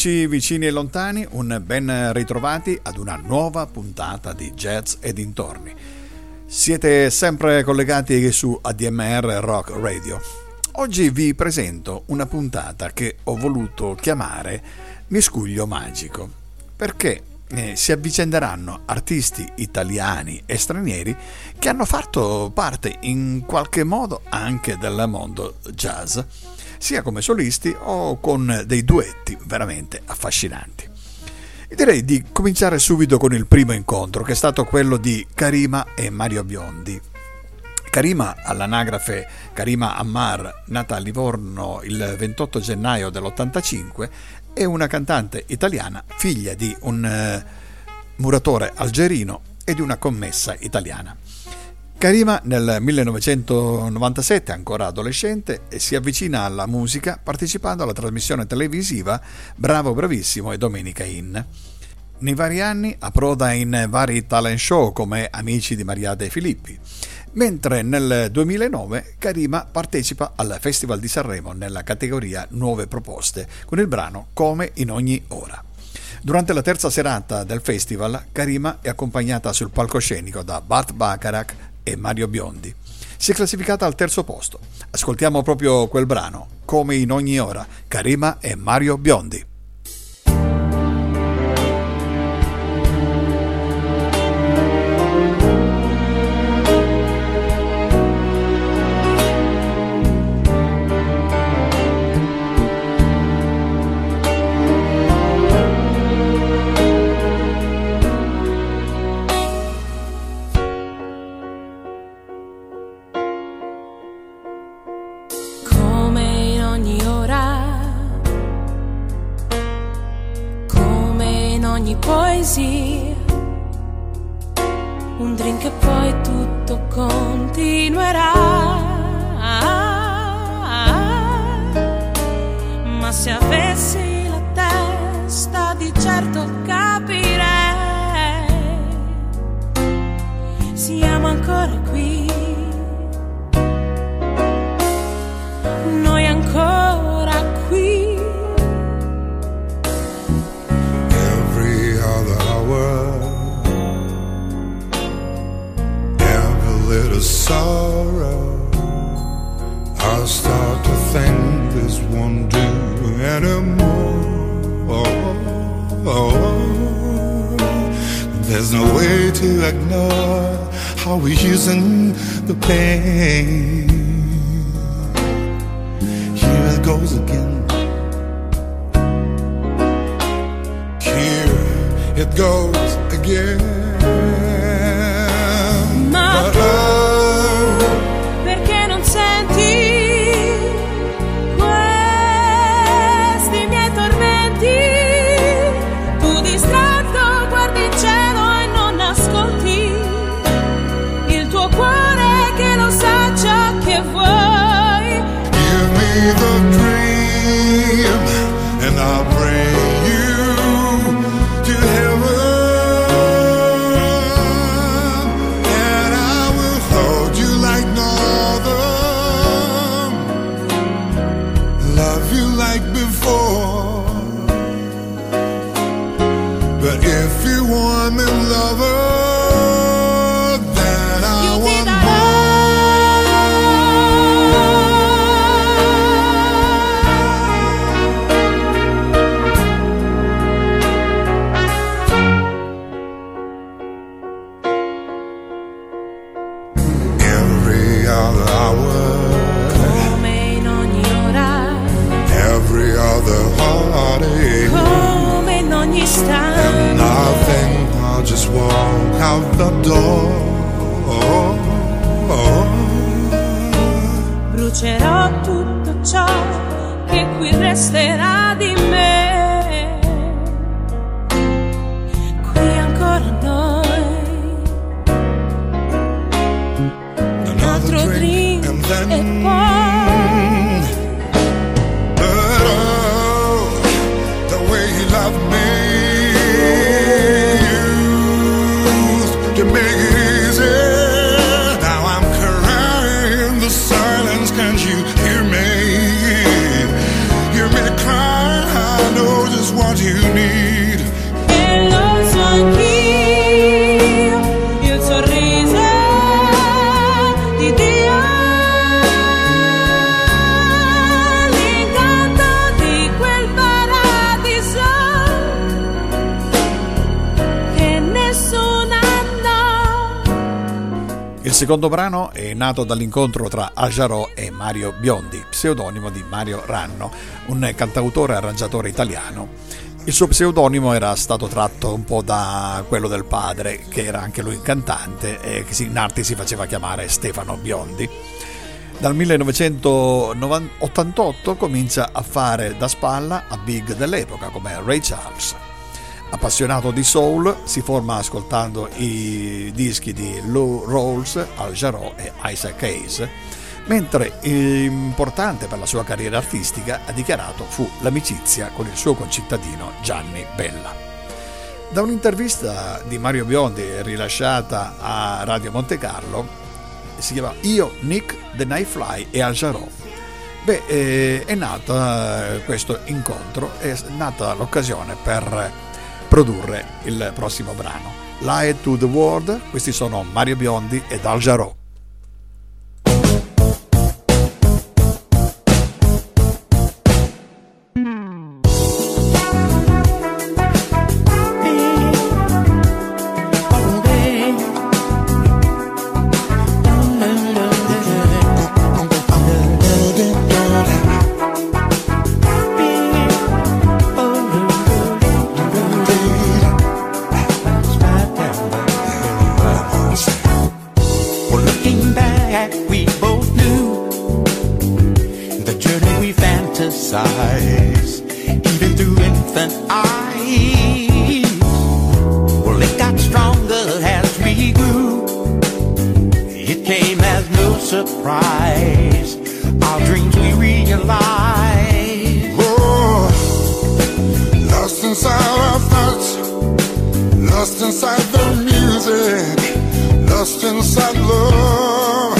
Amici vicini e lontani, un ben ritrovati ad una nuova puntata di Jazz e dintorni. Siete sempre collegati su ADMR Rock Radio. Oggi vi presento una puntata che ho voluto chiamare Miscuglio Magico, perché eh, si avvicenderanno artisti italiani e stranieri che hanno fatto parte in qualche modo anche del mondo jazz sia come solisti o con dei duetti veramente affascinanti. Direi di cominciare subito con il primo incontro, che è stato quello di Karima e Mario Biondi. Karima, all'anagrafe Karima Ammar, nata a Livorno il 28 gennaio dell'85, è una cantante italiana, figlia di un uh, muratore algerino e di una commessa italiana. Karima nel 1997, ancora adolescente, si avvicina alla musica partecipando alla trasmissione televisiva Bravo Bravissimo e Domenica In. Nei vari anni approda in vari talent show come Amici di Maria De Filippi, mentre nel 2009 Karima partecipa al Festival di Sanremo nella categoria Nuove Proposte con il brano Come in ogni ora. Durante la terza serata del festival, Karima è accompagnata sul palcoscenico da Bart Bacharach, e Mario Biondi. Si è classificata al terzo posto. Ascoltiamo proprio quel brano, come in ogni ora, Karima e Mario Biondi. it goes again. Secondo brano è nato dall'incontro tra Ajarò e Mario Biondi, pseudonimo di Mario Ranno, un cantautore e arrangiatore italiano. Il suo pseudonimo era stato tratto un po' da quello del padre, che era anche lui cantante e che in arte si faceva chiamare Stefano Biondi. Dal 1988 comincia a fare da spalla a big dell'epoca come Ray Charles. Appassionato di soul, si forma ascoltando i dischi di Lou Rawls, Al Jarreau e Isaac Hayes, mentre importante per la sua carriera artistica, ha dichiarato, fu l'amicizia con il suo concittadino Gianni Bella. Da un'intervista di Mario Biondi rilasciata a Radio Monte Carlo, si chiama Io, Nick, The Nightfly e Al Jarreau. Beh, eh, è nato eh, questo incontro, è nata l'occasione per produrre il prossimo brano. Lie to the World, questi sono Mario Biondi that we both knew. The journey we fantasize, even through infant eyes. Well, it got stronger as we grew. It came as no surprise. Our dreams we realized. Oh, lost inside our thoughts, lost inside the music lost inside love.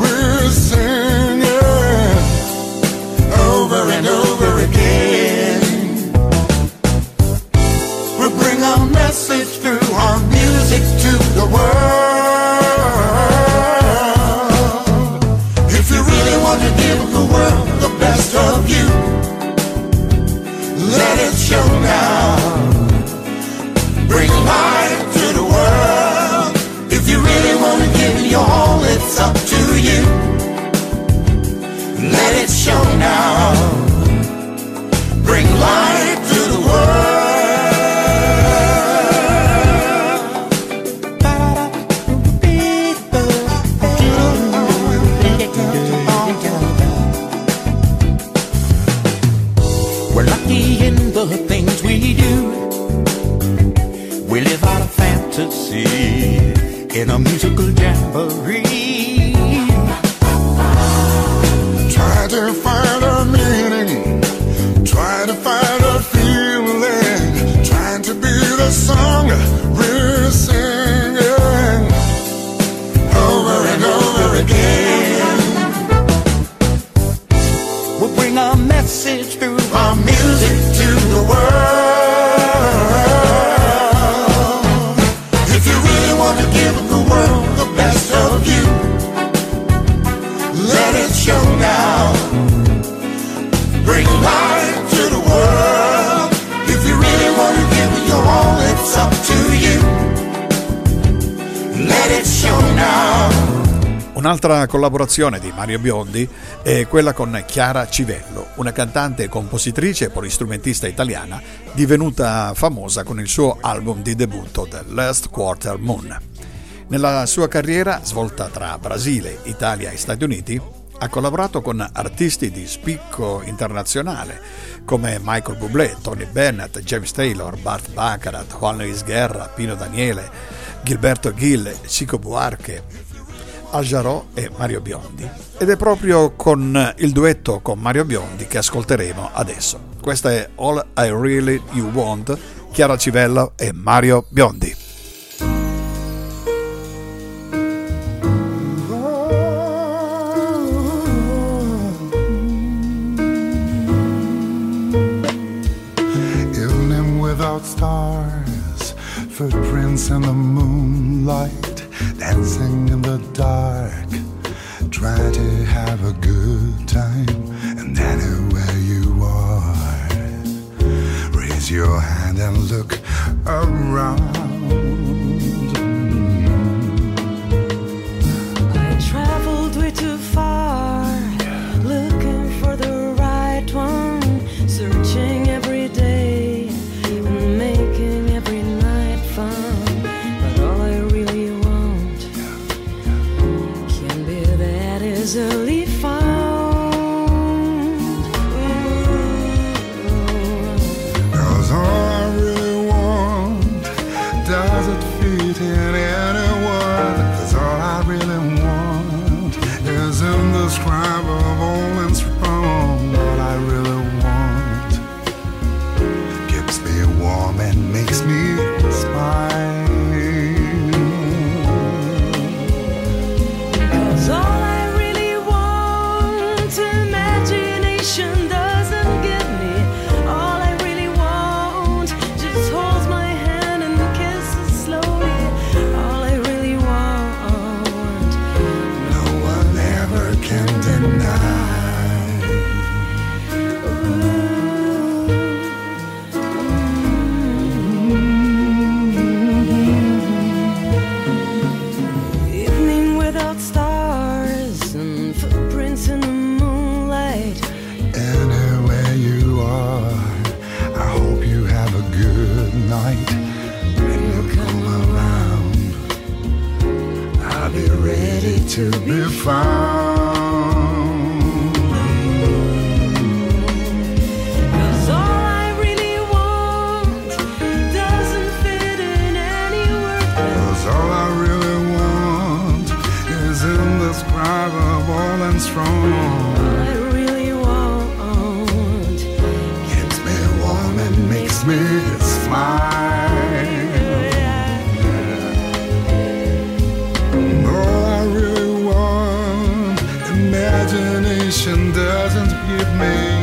collaborazione di Mario Biondi è quella con Chiara Civello, una cantante, compositrice e polistrumentista italiana divenuta famosa con il suo album di debutto The Last Quarter Moon. Nella sua carriera, svolta tra Brasile, Italia e Stati Uniti, ha collaborato con artisti di spicco internazionale come Michael Bublé, Tony Bennett, James Taylor, Bart Baccarat, Juan Luis Guerra, Pino Daniele, Gilberto Gil, Chico Buarque, Al Jarreau e Mario Biondi. Ed è proprio con il duetto con Mario Biondi che ascolteremo adesso. Questa è All I Really You Want, Chiara Civello e Mario Biondi. footprints in the moonlight, dancing in the dark. trying to have a good time, and anywhere you are, raise your hand and look around. I traveled way too far, doesn't give me.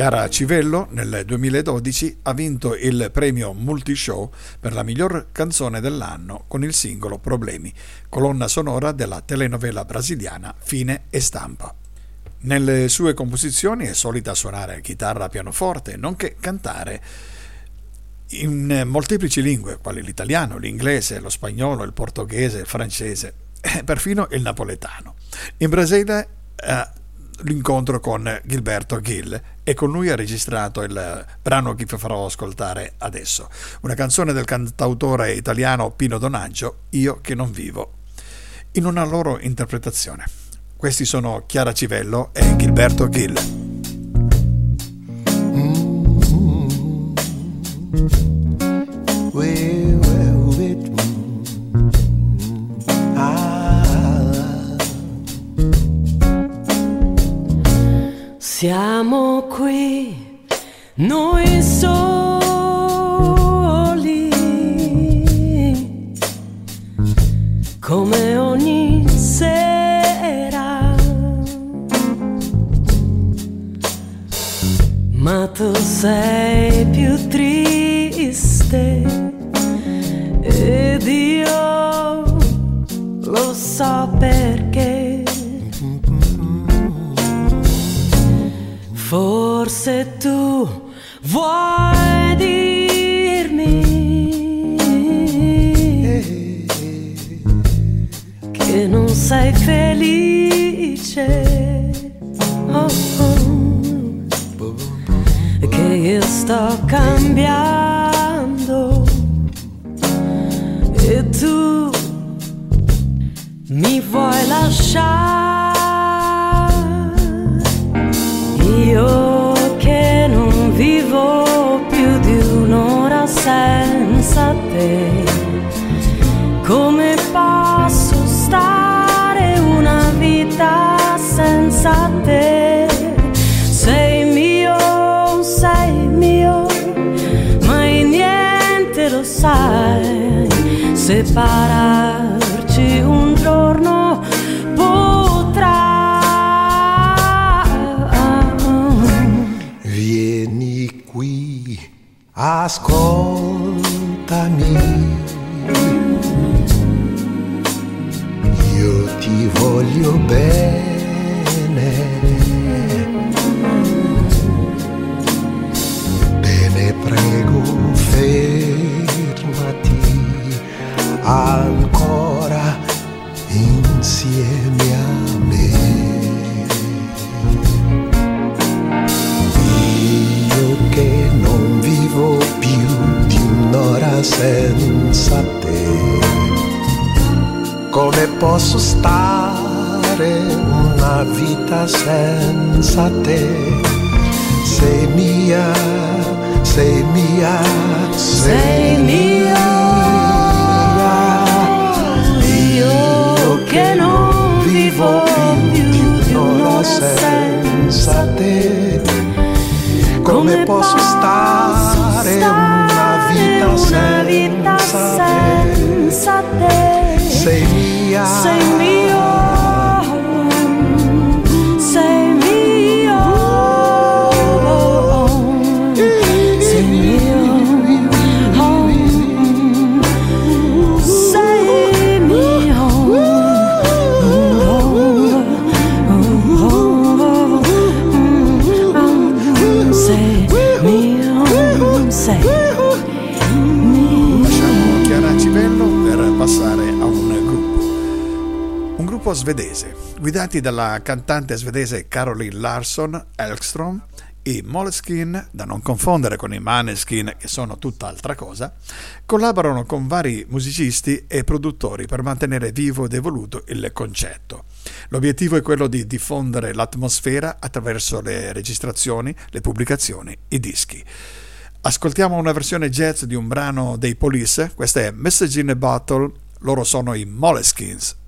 Chiara Civello nel 2012 ha vinto il premio Multishow per la miglior canzone dell'anno con il singolo Problemi, colonna sonora della telenovela brasiliana Fine e Stampa. Nelle sue composizioni è solita suonare chitarra, pianoforte, nonché cantare in molteplici lingue, quali l'italiano, l'inglese, lo spagnolo, il portoghese, il francese e perfino il napoletano. In Brasile eh, l'incontro con Gilberto Gil e con lui ha registrato il brano che vi farò ascoltare adesso, una canzone del cantautore italiano Pino Donaggio, Io che non vivo, in una loro interpretazione. Questi sono Chiara Civello e Gilberto Gil. Well, Siamo qui, noi soli, come ogni sera. Ma tu sei più triste ed io lo so perché. Forse tu vuoi dirmi che non sei felice. Oh, oh. Che io sto cambiando e tu mi vuoi lasciare. Io che non vivo più di un'ora senza te. Come posso stare una vita senza te? Sei mio, sei mio, mai niente lo sai. Separarci un ascoltami. Io ti voglio bene. Bene, prego, fermati ancora senza te, come posso stare una vita senza te? Sei mia, sei mia, sei svedese, guidati dalla cantante svedese Caroline Larsson Elkstrom, i Moleskin, da non confondere con i Maneskin che sono tutt'altra cosa, collaborano con vari musicisti e produttori per mantenere vivo ed evoluto il concetto. L'obiettivo è quello di diffondere l'atmosfera attraverso le registrazioni, le pubblicazioni, i dischi. Ascoltiamo una versione jazz di un brano dei Police, questa è Message in a Bottle, loro sono i Moleskins.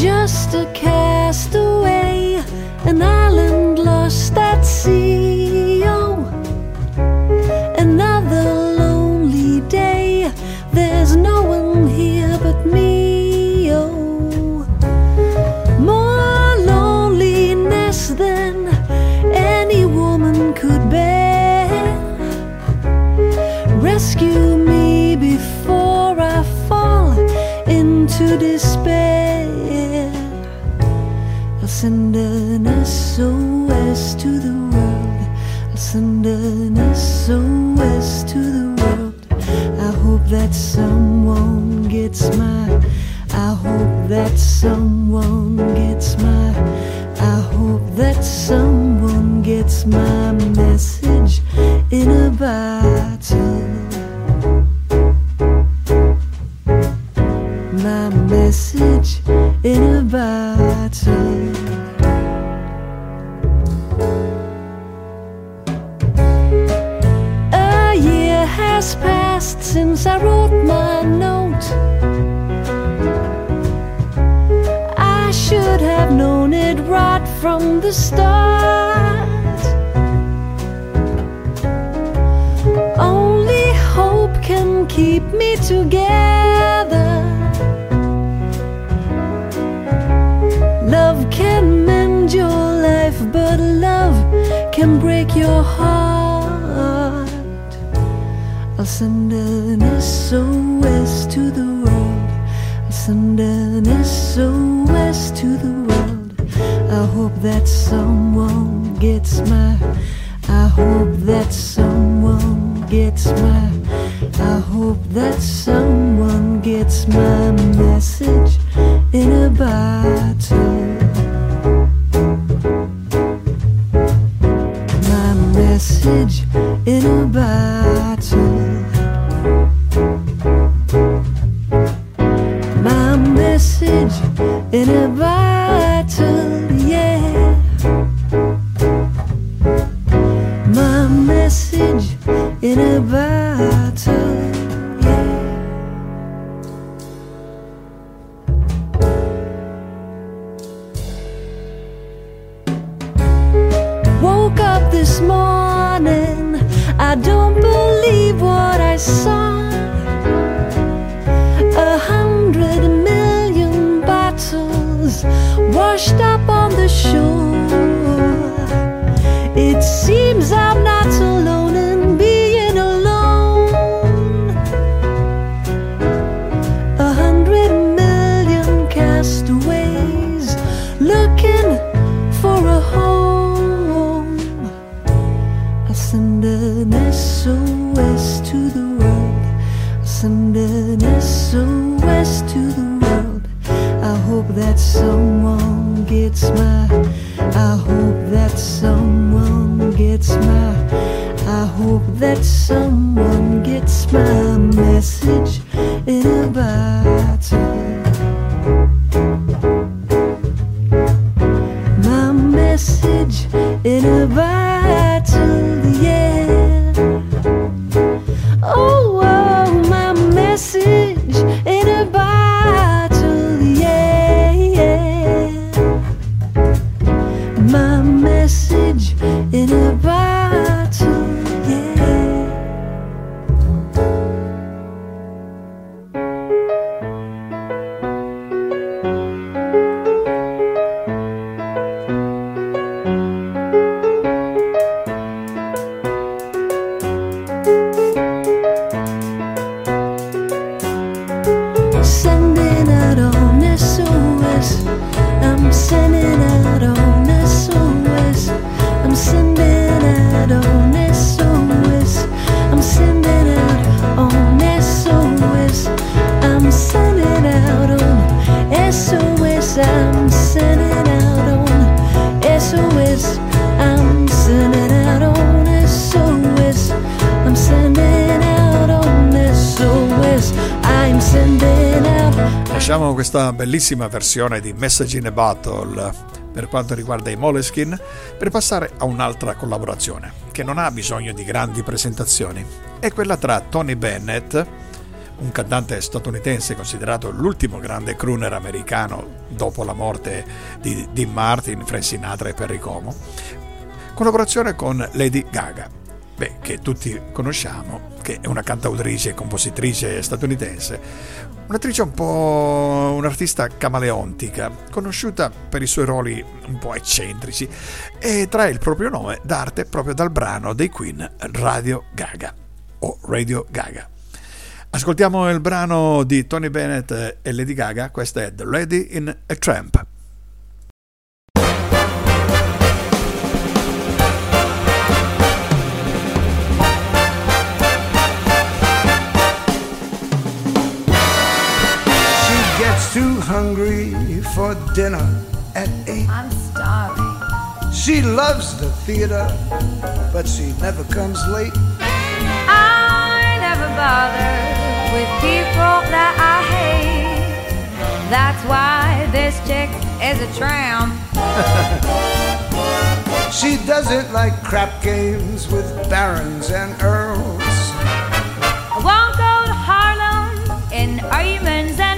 Just a in a bar. Questa bellissima versione di Message in a Bottle per quanto riguarda i Moleskin per passare a un'altra collaborazione che non ha bisogno di grandi presentazioni. È quella tra Tony Bennett, un cantante statunitense considerato l'ultimo grande crooner americano dopo la morte di Dean Martin, Frank Sinatra e Perry Como, collaborazione con Lady Gaga, beh, che tutti conosciamo, che è una cantautrice e compositrice statunitense, un'attrice un po' un'artista camaleontica, conosciuta per i suoi ruoli un po' eccentrici e trae il proprio nome d'arte proprio dal brano dei Queen Radio Gaga o Radio Gaga. Ascoltiamo il brano di Tony Bennett e Lady Gaga, questa è The Lady in a Tramp. Too hungry for dinner at eight. I'm starving. She loves the theater, but she never comes late. I never bother with people that I hate. That's why this chick is a tramp. She doesn't like crap games with barons and earls. I won't go to Harlem in diamonds and.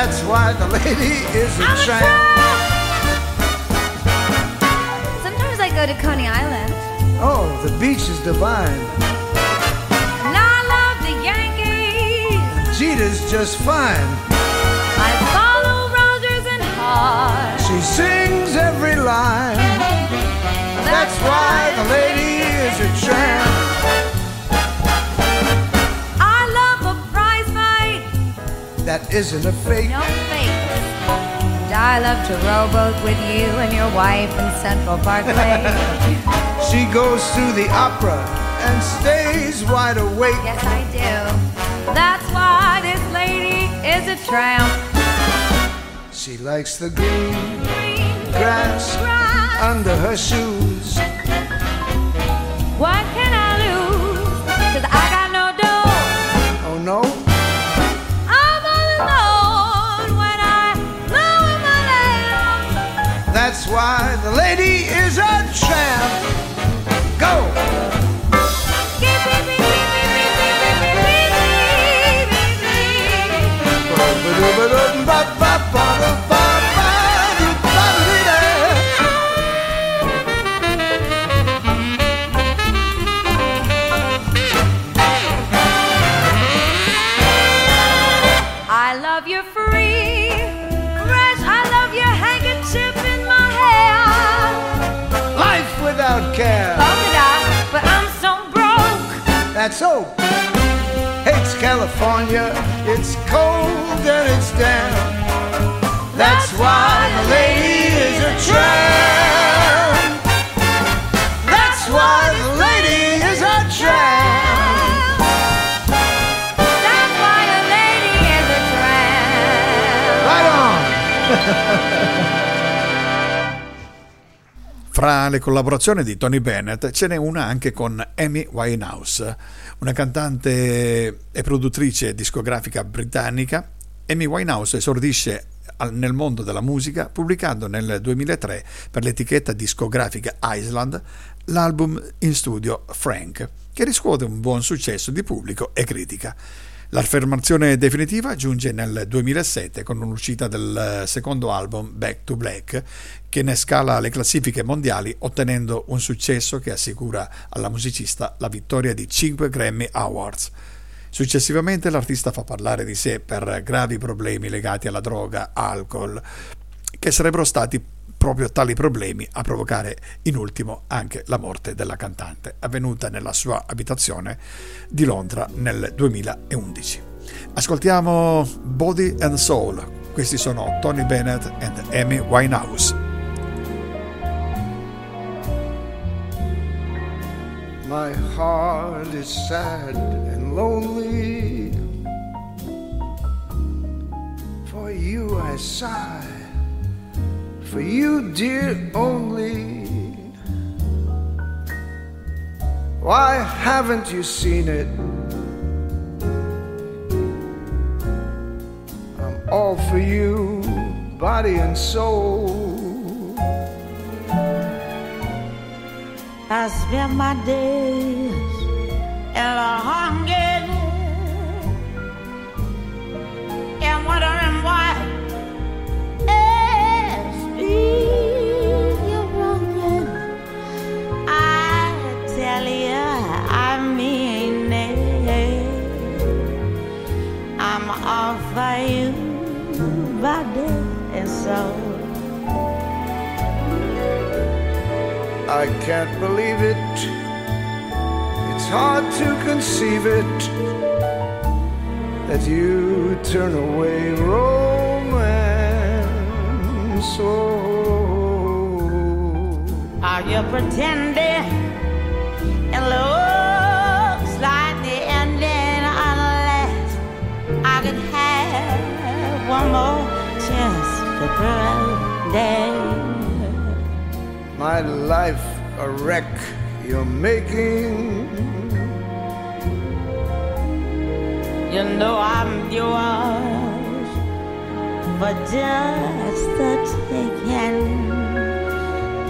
That's why the lady is a I'm tramp. Sometimes I go to Coney Island. Oh, the beach is divine. And I love the Yankees. Jeter's just fine. I follow Rogers and Hart. She sings every line. That's why the lady is a tramp. That isn't a fake. No fake. I love to rowboat with you and your wife in Central Parkway. She goes to the opera and stays wide awake. yes, I do. That's why this lady is a tramp. She likes the green Green grass grass. under her shoes. What can I why the lady is a tramp. Go! Beep, Fra le collaborazioni di Tony Bennett ce n'è una anche con Amy Winehouse, una cantante e produttrice discografica britannica. Amy Winehouse esordisce nel mondo della musica pubblicando nel 2003 per l'etichetta discografica Island l'album in studio Frank, che riscuote un buon successo di pubblico e critica. L'affermazione definitiva giunge nel 2007 con l'uscita del secondo album Back to Black, che ne scala le classifiche mondiali ottenendo un successo che assicura alla musicista la vittoria di 5 Grammy Awards. Successivamente l'artista fa parlare di sé per gravi problemi legati alla droga, alcol, che sarebbero stati proprio tali problemi a provocare in ultimo anche la morte della cantante, avvenuta nella sua abitazione di Londra nel 2011. Ascoltiamo Body and Soul, questi sono Tony Bennett e Amy Winehouse. My heart is sad and lonely. For you I sigh, for you, dear, only. Why haven't you seen it? I'm all for you, body and soul. I spend my days in a hunger For you, body and soul. I can't believe it. It's hard to conceive it that you turn away romance. Oh, Are you pretending? My life a wreck you're making. You know I'm yours for just the taking.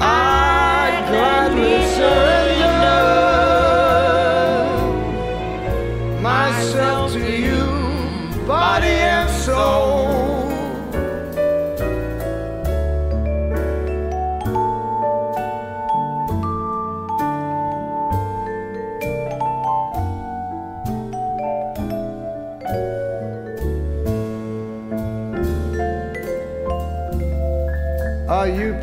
I gladly surrender myself to you, body and soul.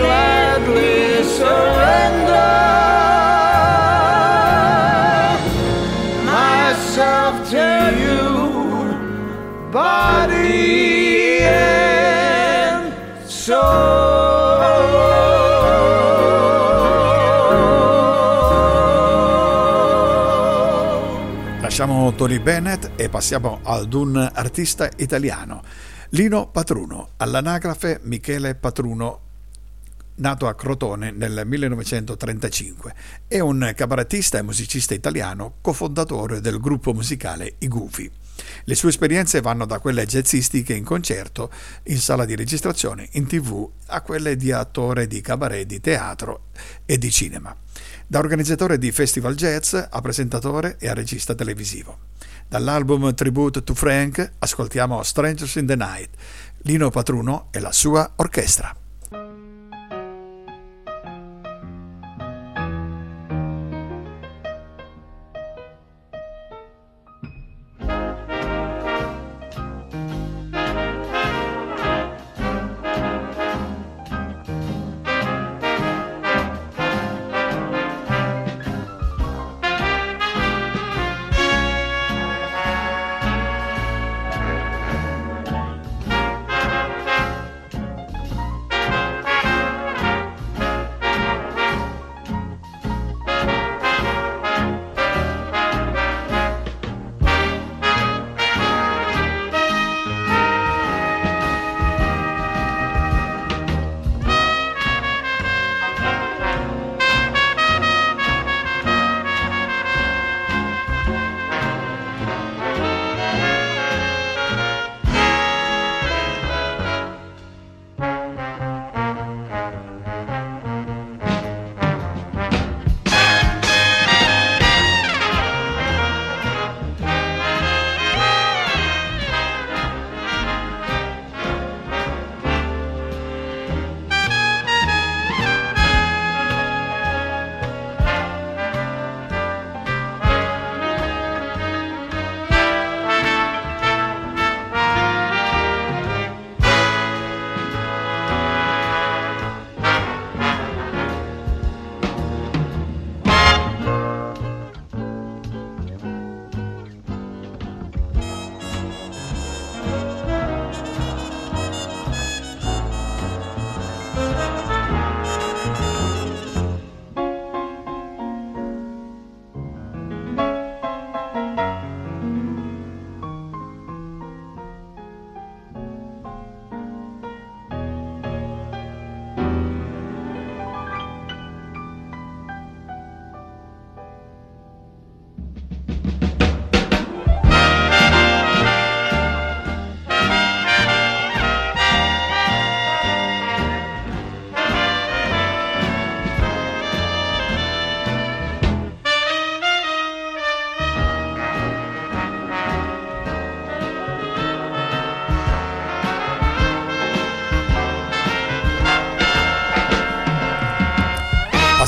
Gladly. Lasciamo Tony Bennett e passiamo ad un artista italiano, Lino Patruno, all'anagrafe Michele Patruno, nato a Crotone nel 1935. È un cabarettista e musicista italiano, cofondatore del gruppo musicale I Gufi. Le sue esperienze vanno da quelle jazzistiche in concerto, in sala di registrazione, in tv, a quelle di attore di cabaret, di teatro e di cinema. Da organizzatore di festival jazz a presentatore e a regista televisivo. Dall'album Tribute to Frank ascoltiamo Strangers in the Night, Lino Patruno e la sua orchestra.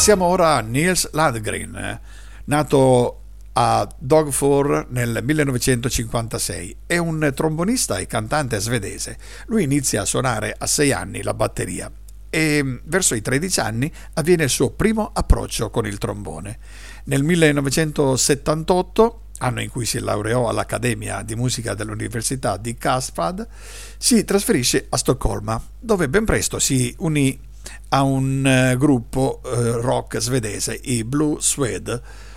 Passiamo ora a Niels Landgren, eh, nato a Dogford nel 1956. È un trombonista e cantante svedese. Lui inizia a suonare a 6 anni la batteria e mm, verso i 13 anni avviene il suo primo approccio con il trombone. Nel 1978 anno in cui si laureò all'Accademia di Musica dell'Università di Karlstad, si trasferisce a Stoccolma, dove ben presto si unì a un eh, gruppo eh, rock svedese, i Blue Swede.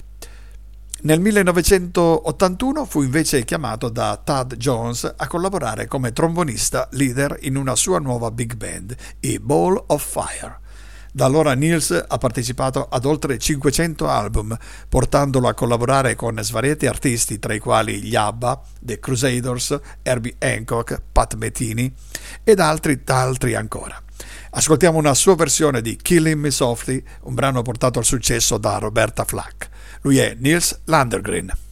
Nel 1981 fu invece chiamato da Tad Jones a collaborare come trombonista leader in una sua nuova big band, i Ball of Fire. Da allora Niels ha partecipato ad oltre 500 album, portandolo a collaborare con svariati artisti, tra i quali gli ABBA, The Crusaders, Herbie Hancock, Pat Metini ed altri altri ancora. Ascoltiamo una sua versione di Killing Me Softly, un brano portato al successo da Roberta Flack. Lui è Niels Landergren.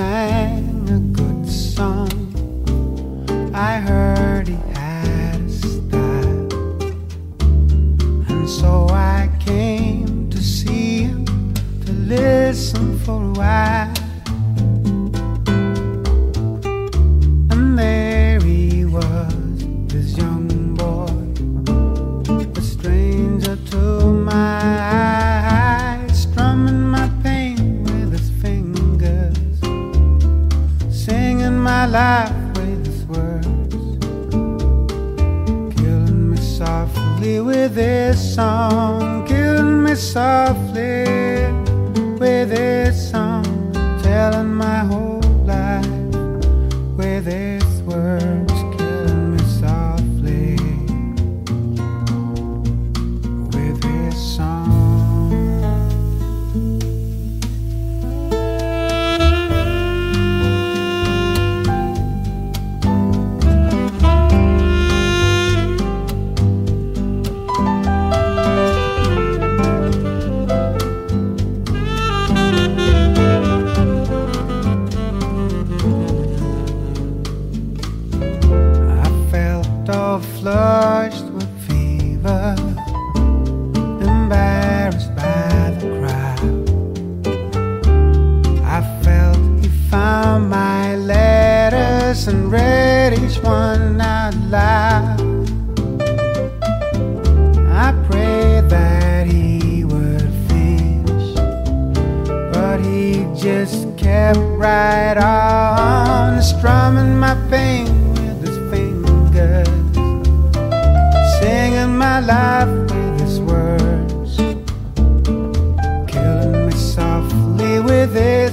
Sang a good song. I heard he had a style. And so I came to see him to listen for a while.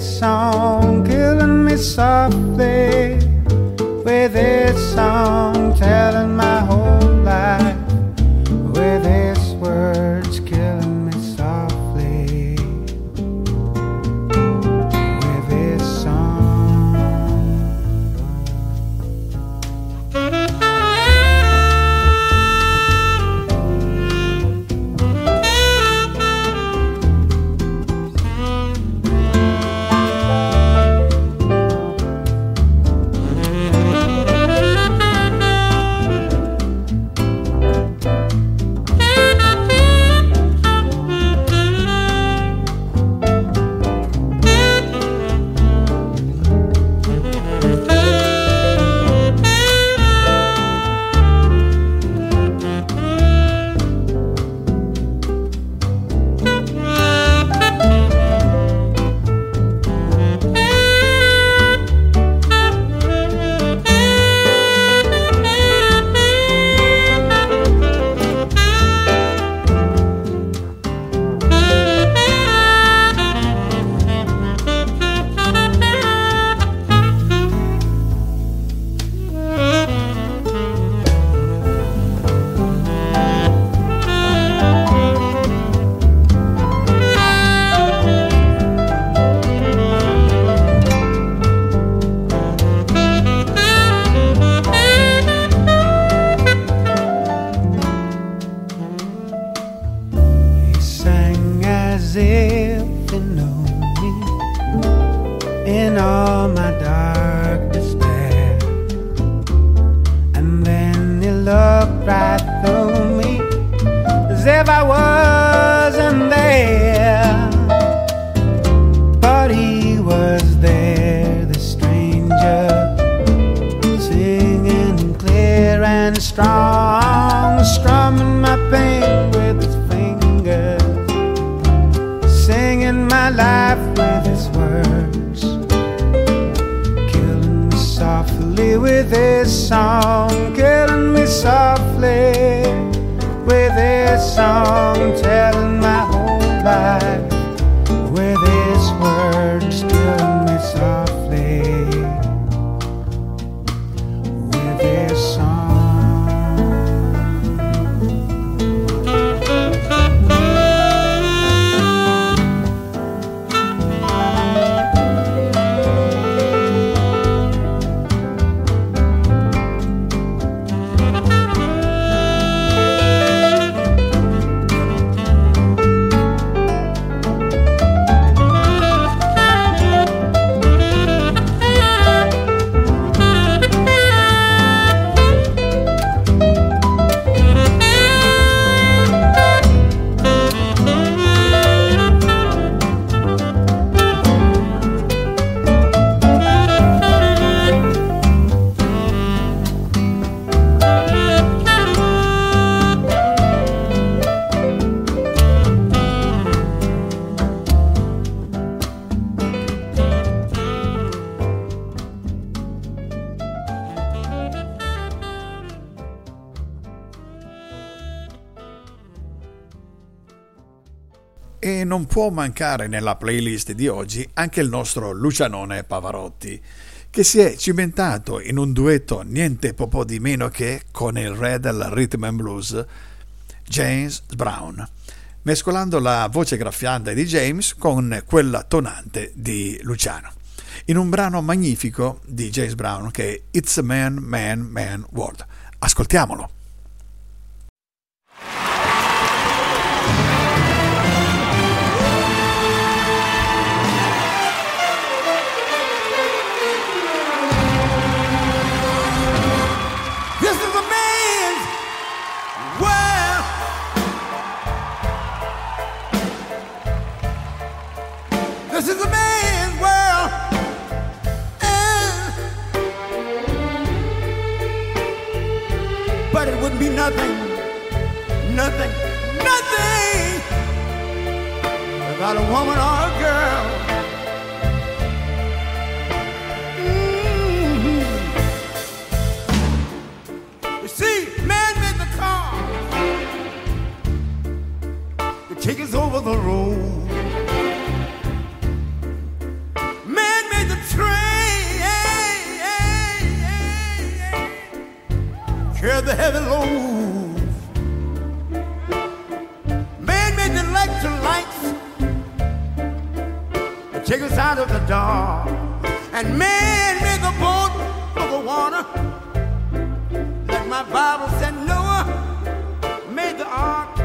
Song, killing me softly if I wasn't there. Può mancare nella playlist di oggi anche il nostro Lucianone Pavarotti, che si è cimentato in un duetto niente po' di meno che con il re del rhythm and blues, James Brown, mescolando la voce graffiante di James con quella tonante di Luciano, in un brano magnifico di James Brown che è It's a Man, Man, Man World. Ascoltiamolo. Be nothing, nothing, nothing without a woman or a girl. Mhm. You see, man made the car to take us over the road. Carry the heavy load. Man made the electric lights to take us out of the dark. And man made the boat for the water. Like my Bible said, Noah made the ark.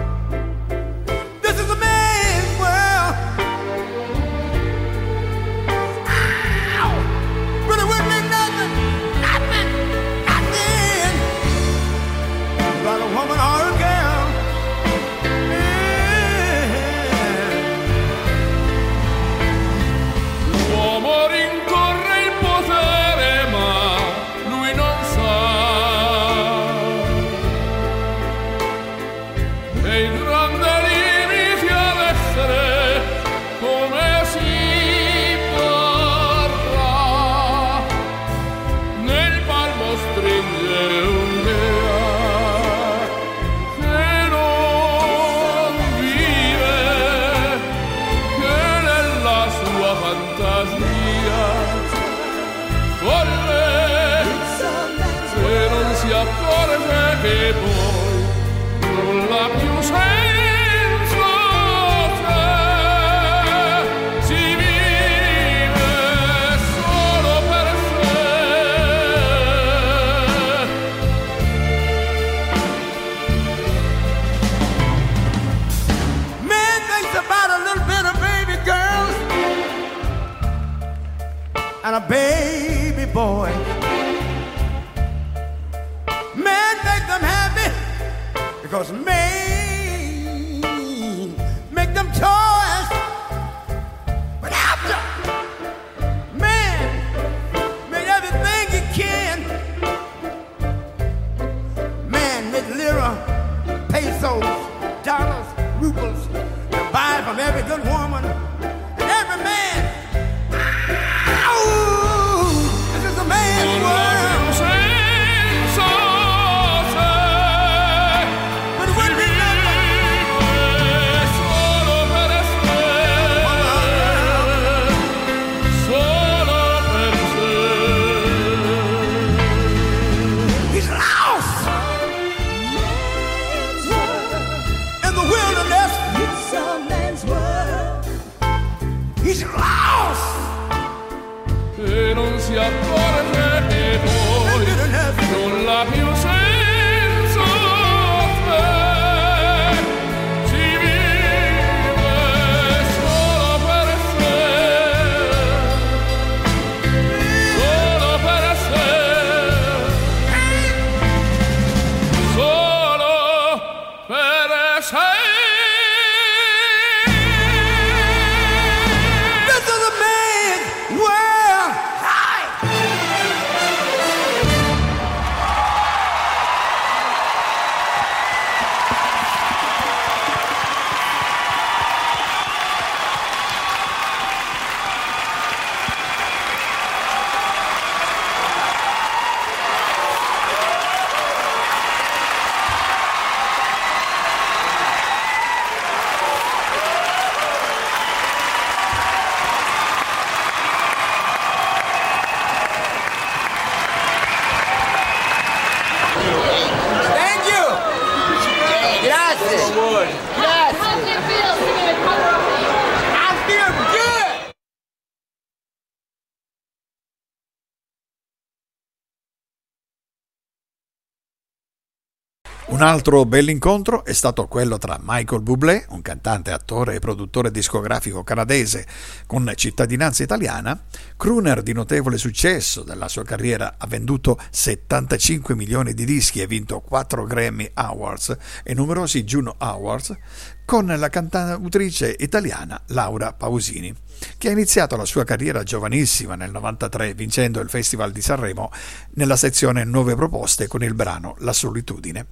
Un altro bell'incontro è stato quello tra Michael Bublé, un cantante, attore e produttore discografico canadese con cittadinanza italiana, crooner di notevole successo della sua carriera, ha venduto 75 milioni di dischi e vinto 4 Grammy Awards e numerosi Juno Awards, con la cantautrice italiana Laura Pausini, che ha iniziato la sua carriera giovanissima nel 93 vincendo il Festival di Sanremo nella sezione Nuove proposte con il brano La solitudine.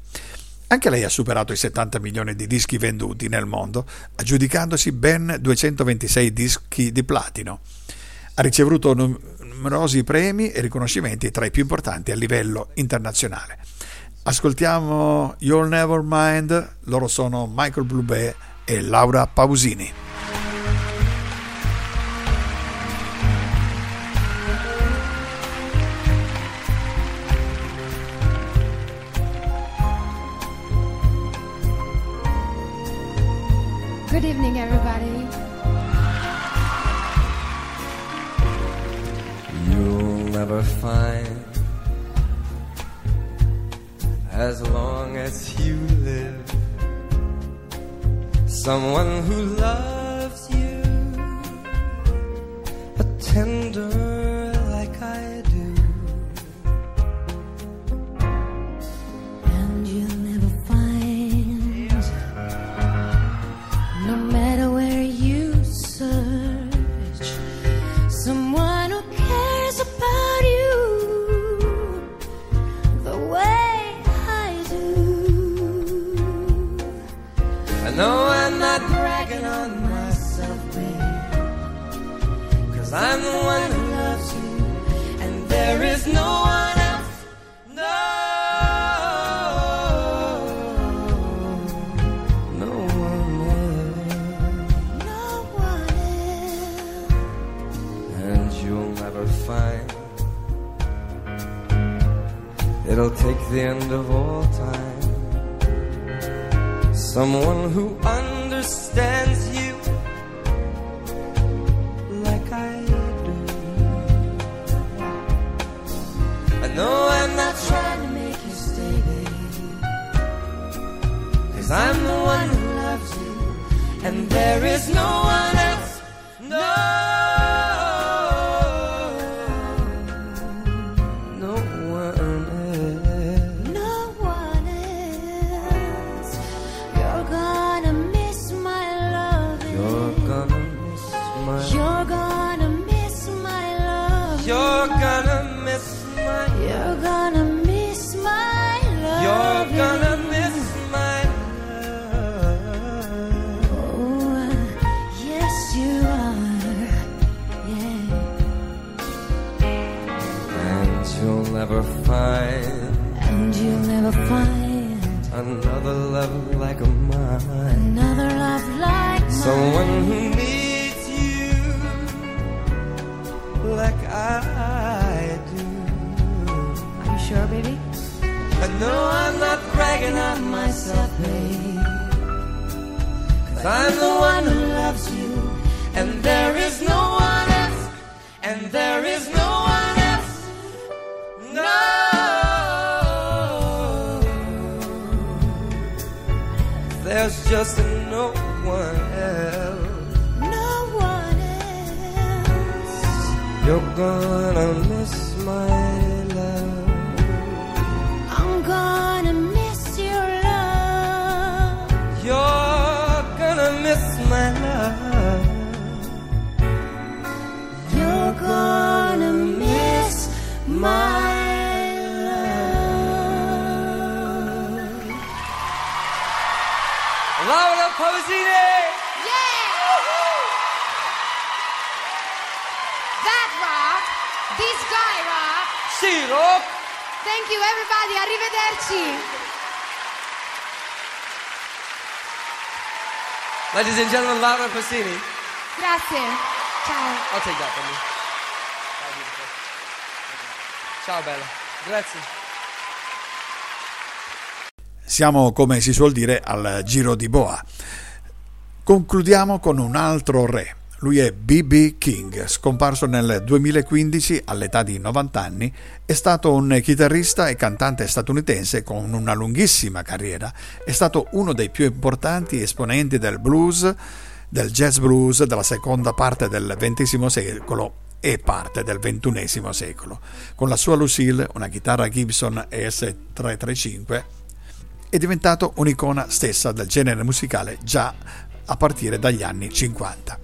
Anche lei ha superato i 70 milioni di dischi venduti nel mondo, aggiudicandosi ben 226 dischi di platino. Ha ricevuto numerosi premi e riconoscimenti tra i più importanti a livello internazionale. Ascoltiamo You'll Never Mind, loro sono Michael Bublé e Laura Pausini. Good evening, everybody. You'll never find as long as you live someone who loves you a tender Know I'm not bragging on myself, babe. Cause I'm the one who loves you, and there is no one else. No, no one else. No one else. And you'll never find it'll take the end of all. Someone who understands Laura Pausini! That rock, this guy rock. Sì, rock! Thank you everybody, arrivederci. Ladies and gentlemen, Laura Pausini. Grazie. Ciao. I'll take that from you. Ciao, bella. Grazie. Siamo, come si suol dire, al giro di boa. Concludiamo con un altro re. Lui è B.B. King, scomparso nel 2015 all'età di 90 anni, è stato un chitarrista e cantante statunitense con una lunghissima carriera, è stato uno dei più importanti esponenti del blues, del jazz blues della seconda parte del XX secolo e parte del XXI secolo. Con la sua Lucille, una chitarra Gibson ES335, è diventato un'icona stessa del genere musicale già a partire dagli anni 50.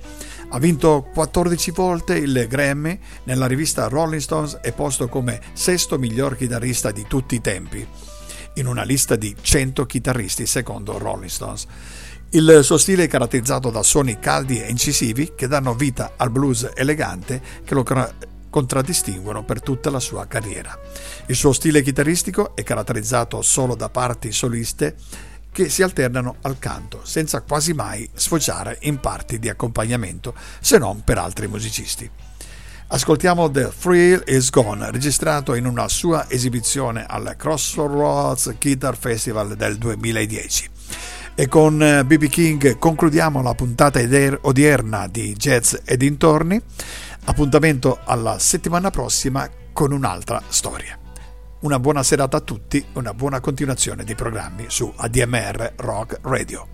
Ha vinto 14 volte il Grammy, nella rivista Rolling Stones è posto come sesto miglior chitarrista di tutti i tempi, in una lista di 100 chitarristi secondo Rolling Stones. Il suo stile è caratterizzato da suoni caldi e incisivi che danno vita al blues elegante che lo contraddistinguono per tutta la sua carriera. Il suo stile chitarristico è caratterizzato solo da parti soliste che si alternano al canto, senza quasi mai sfociare in parti di accompagnamento, se non per altri musicisti. Ascoltiamo The Thrill Is Gone, registrato in una sua esibizione al Crossroads Guitar Festival del 2010. E con BB King concludiamo la puntata odierna di Jazz e dintorni. Appuntamento alla settimana prossima con un'altra storia. Una buona serata a tutti, una buona continuazione di programmi su ADMR Rock Radio.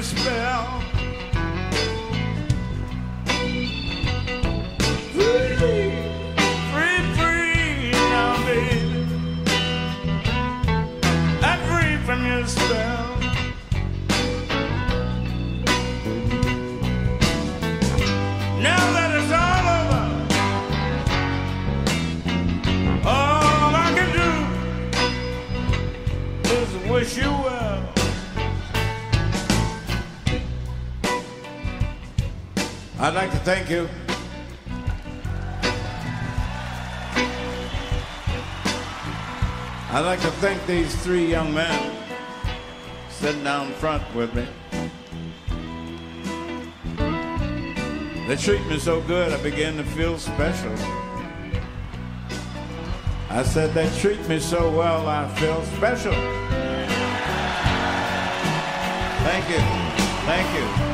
despair. Like to thank these three young men sitting down front with me. They treat me so good, I begin to feel special. I said, they treat me so well, I feel special. Thank you. Thank you.